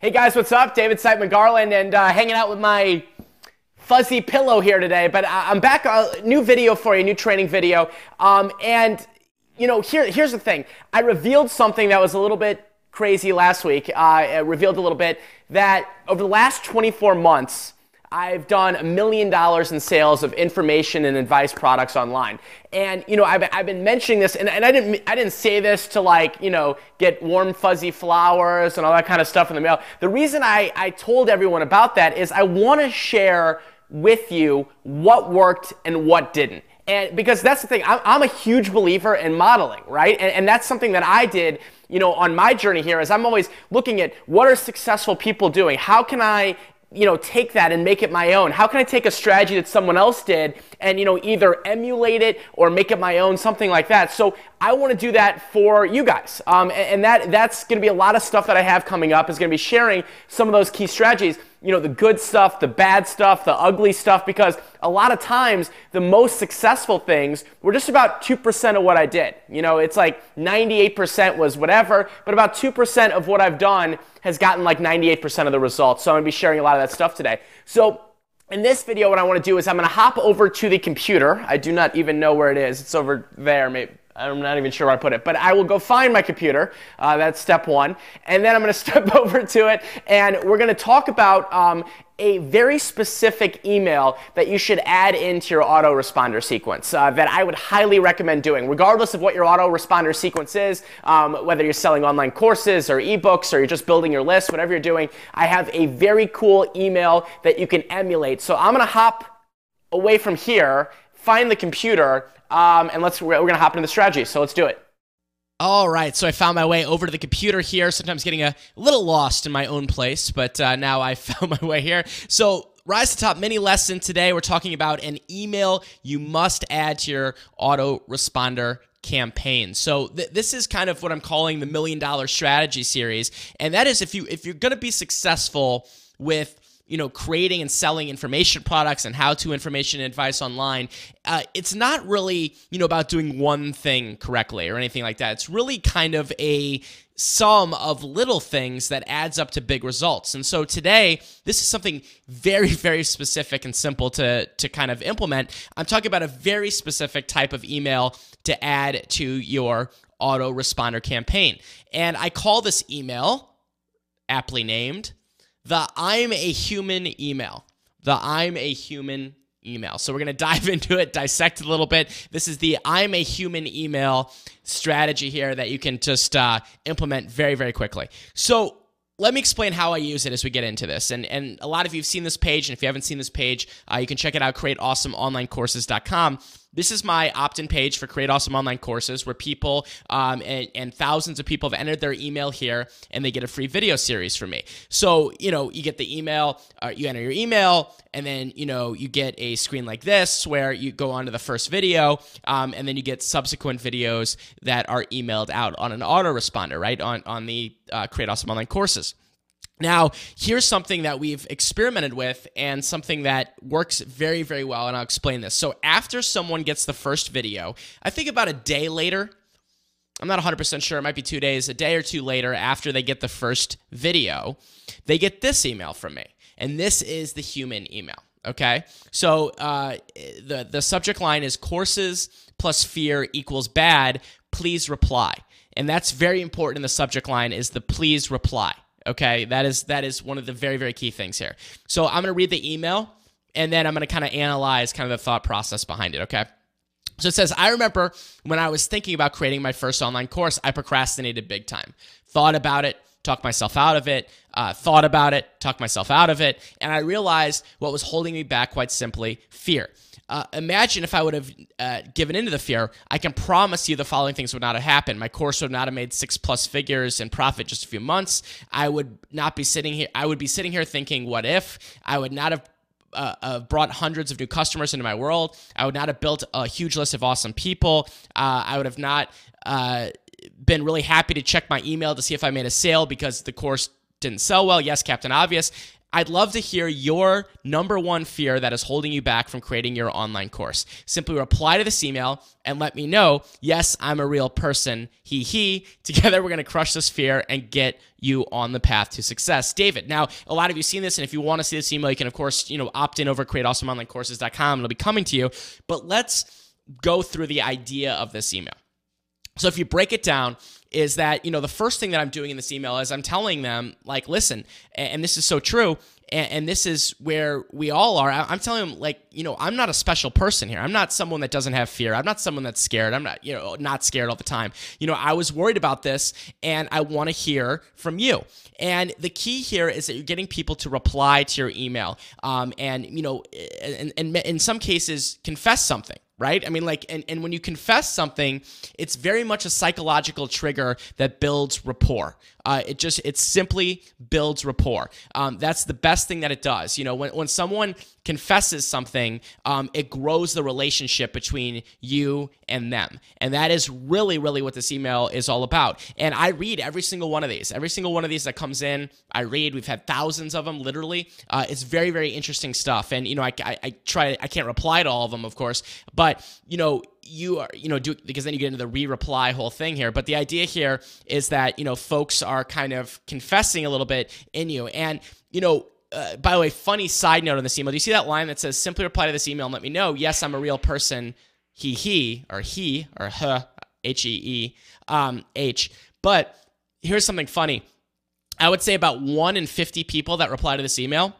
Hey guys, what's up? David Siteman Garland and uh, hanging out with my fuzzy pillow here today. But I'm back, a uh, new video for you, new training video. Um, and, you know, here, here's the thing. I revealed something that was a little bit crazy last week. Uh, revealed a little bit that over the last 24 months, I've done a million dollars in sales of information and advice products online. And, you know, I've, I've been mentioning this, and, and I, didn't, I didn't say this to like, you know, get warm, fuzzy flowers and all that kind of stuff in the mail. The reason I, I told everyone about that is I want to share with you what worked and what didn't. And because that's the thing, I'm, a huge believer in modeling, right? And, and that's something that I did you know, on my journey here is I'm always looking at what are successful people doing? How can I you know, take that and make it my own? How can I take a strategy that someone else did and, you know, either emulate it or make it my own, something like that? So I want to do that for you guys. Um, and, and that, that's going to be a lot of stuff that I have coming up is going to be sharing some of those key strategies you know, the good stuff, the bad stuff, the ugly stuff, because a lot of times the most successful things were just about 2% of what I did. You know, it's like 98% was whatever, but about 2% of what I've done has gotten like 98% of the results. So I'm gonna be sharing a lot of that stuff today. So in this video, what I wanna do is I'm gonna hop over to the computer. I do not even know where it is. It's over there, maybe I'm not even sure where I put it, but I will go find my computer. Uh, that's step one. And then I'm going to step over to it and we're going to talk about um, a very specific email that you should add into your autoresponder sequence uh, that I would highly recommend doing, regardless of what your autoresponder sequence is, um, whether you're selling online courses or ebooks or you're just building your list, whatever you're doing. I have a very cool email that you can emulate. So I'm going to hop away from here, find the computer, um, and let's we're, we're gonna hop into the strategy. So let's do it. All right, so I found my way over to the computer here. Sometimes getting a little lost in my own place, but uh, now I found my way here. So Rise to Top mini lesson today. We're talking about an email you must add to your autoresponder campaign. So th- this is kind of what I'm calling the million dollar strategy series, and that is if you if you're going to be successful with you know creating and selling information products and how to information advice online uh, it's not really you know about doing one thing correctly or anything like that. It's really kind of a sum of little things that adds up to big results. And so today this is something very very specific and simple to to kind of implement. I'm talking about a very specific type of email to add to your autoresponder campaign. And i call this email aptly named the I'm a human email. The I'm a human email. So we're going to dive into it, dissect it a little bit. This is the I'm a human email strategy here that you can just uh, implement very, very quickly. So let me explain how I use it as we get into this. And and a lot of you have seen this page, and if you haven't seen this page, uh, you can check it out, createawesomeonlinecourses.com. This is my opt in page for Create Awesome Online Courses where people um, and, and thousands of people have entered their email here and they get a free video series from me. So, you know, you get the email, uh, you enter your email, and then, you know, you get a screen like this where you go on to the first video, um, and then you get subsequent videos that are emailed out on an autoresponder, right? On, on the uh, Create Awesome Online Courses. Now, here's something that we've experimented with and something that works very, very well, and I'll explain this. So, after someone gets the first video, I think about a day later, I'm not 100% sure, it might be two days, a day or two later after they get the first video, they get this email from me. And this is the human email. Okay. So, uh, the, the subject line is courses plus fear equals bad. Please reply. And that's very important in the subject line is the please reply. Okay, that is that is one of the very very key things here. So I'm gonna read the email and then I'm gonna kind of analyze kind of the thought process behind it. Okay. So it says, I remember when I was thinking about creating my first online course, I procrastinated big time. Thought about it, talked myself out of it, uh, thought about it, talked myself out of it, and I realized what was holding me back quite simply fear. Uh, imagine if I would have uh, given into the fear. I can promise you the following things would not have happened. My course would not have made six plus figures in profit just a few months. I would not be sitting here. I would be sitting here thinking, what if? I would not have uh, uh, brought hundreds of new customers into my world. I would not have built a huge list of awesome people. Uh, I would have not uh, been really happy to check my email to see if I made a sale because the course didn't sell well. Yes, Captain Obvious. I'd love to hear your number one fear that is holding you back from creating your online course. Simply reply to this email and let me know, yes, I'm a real person. He, he. Together, we're going to crush this fear and get you on the path to success. David, now, a lot of you seen this, and if you want to see this email, you can, of course, you know, opt in over createawesomeonlinecourses.com. It'll be coming to you. But let's go through the idea of this email. So if you break it down, is that, you know, the first thing that I'm doing in this email is I'm telling them, like, listen, and this is so true, and, this is where we all are. I'm telling them, like, you know, I'm not a special person here. I'm not someone that doesn't have fear. I'm not someone that's scared. I'm not, you know, not scared all the time. You know, I was worried about this, and I want to hear from you. And the key here is that you're getting people to reply to your email, um, and you know, and in some cases, confess something right? I mean, like, and, and when you confess something, it's very much a psychological trigger that builds rapport. Uh, it just, it simply builds rapport. Um, that's the best thing that it does. You know, when, when someone confesses something, um, it grows the relationship between you and them. And that is really, really what this email is all about. And I read every single one of these. Every single one of these that comes in, I read. We've had thousands of them, literally. Uh, it's very, very interesting stuff. And, you know, I, I, I try, I can't reply to all of them, of course, but, you know, you are you know do because then you get into the re-reply whole thing here but the idea here is that you know folks are kind of confessing a little bit in you and you know uh, by the way, funny side note on this email. Do you see that line that says simply reply to this email and let me know? Yes, I'm a real person. He, he, or he, or huh, H E E, um, H. But here's something funny. I would say about one in 50 people that reply to this email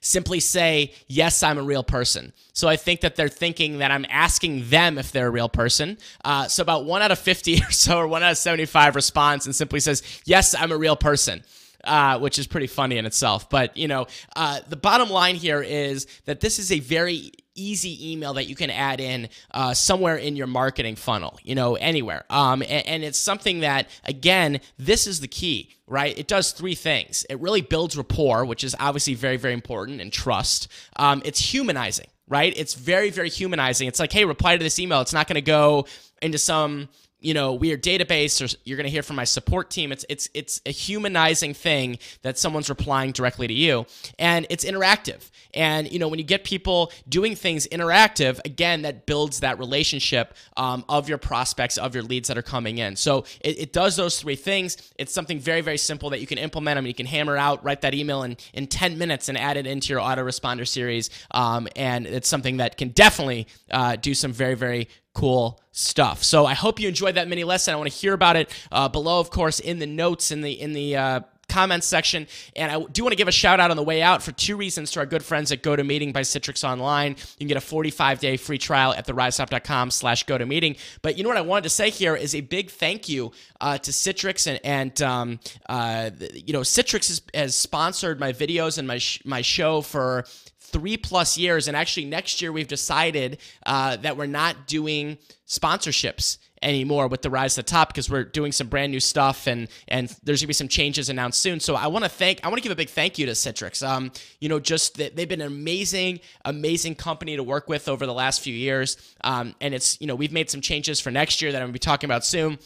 simply say, Yes, I'm a real person. So I think that they're thinking that I'm asking them if they're a real person. Uh, so about one out of 50 or so, or one out of 75 responds and simply says, Yes, I'm a real person uh, which is pretty funny in itself. But, you know, uh, the bottom line here is that this is a very easy email that you can add in uh, somewhere in your marketing funnel, you know, anywhere. Um, and, and, it's something that, again, this is the key, right? It does three things. It really builds rapport, which is obviously very, very important, and trust. Um, it's humanizing, right? It's very, very humanizing. It's like, hey, reply to this email. It's not going to go into some you know weird database or you're going to hear from my support team. It's it's it's a humanizing thing that someone's replying directly to you. And it's interactive. And you know when you get people doing things interactive again that builds that relationship um, of your prospects of your leads that are coming in. So it, it, does those three things. It's something very very simple that you can implement. I mean you can hammer out write that email in in 10 minutes and add it into your autoresponder series. Um, and it's something that can definitely uh, do some very very cool stuff. So I hope you enjoyed that mini lesson. I want to hear about it uh, below, of course, in the notes in the in the uh, comments section. And I do want to give a shout out on the way out for two reasons to our good friends at GoToMeeting by Citrix Online. You can get a 45 day free trial at theriseup.com slash GoToMeeting. But you know what I wanted to say here is a big thank you uh, to Citrix and, and um, uh, you know, Citrix has, has sponsored my videos and my, sh- my show for three plus years. And actually, next year we've decided uh, that we're not doing sponsorships anymore with the rise to the top because we're doing some brand new stuff and and there's gonna be some changes announced soon. So I want to thank I want to give a big thank you to Citrix. Um, you know, just that they've been an amazing amazing company to work with over the last few years. Um, and it's you know we've made some changes for next year that I'm gonna be talking about soon.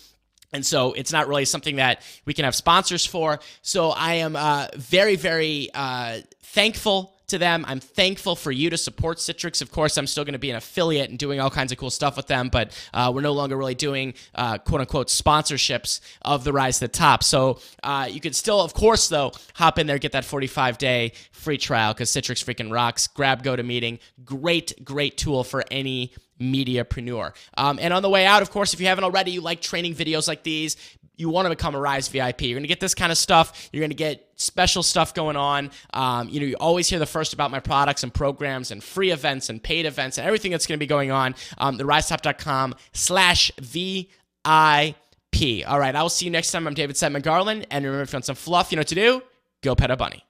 And so it's not really something that we can have sponsors for. So I am uh, very, very uh, thankful to them. I'm thankful for you to support Citrix. Of course, I'm still going to be an affiliate and doing all kinds of cool stuff with them, but uh, we're no longer really doing uh, quote unquote sponsorships of the Rise to the Top. So uh, you could still, of course, though, hop in there, get that 45 day free trial because Citrix freaking rocks. Grab GoToMeeting. Great, great tool for any mediapreneur. Um, and on the way out, of course, if you haven't already, you like training videos like these, you want to become a Rise VIP. You're going to get this kind of stuff. You're going to get special stuff going on. Um, you know, you always hear the first about my products and programs and free events and paid events and everything that's going to be going on. Um, theriseup.com slash VIP. All right, I will see you next time. I'm David Siteman Garland. And remember, if you want some fluff, you know what to do? Go pet a bunny.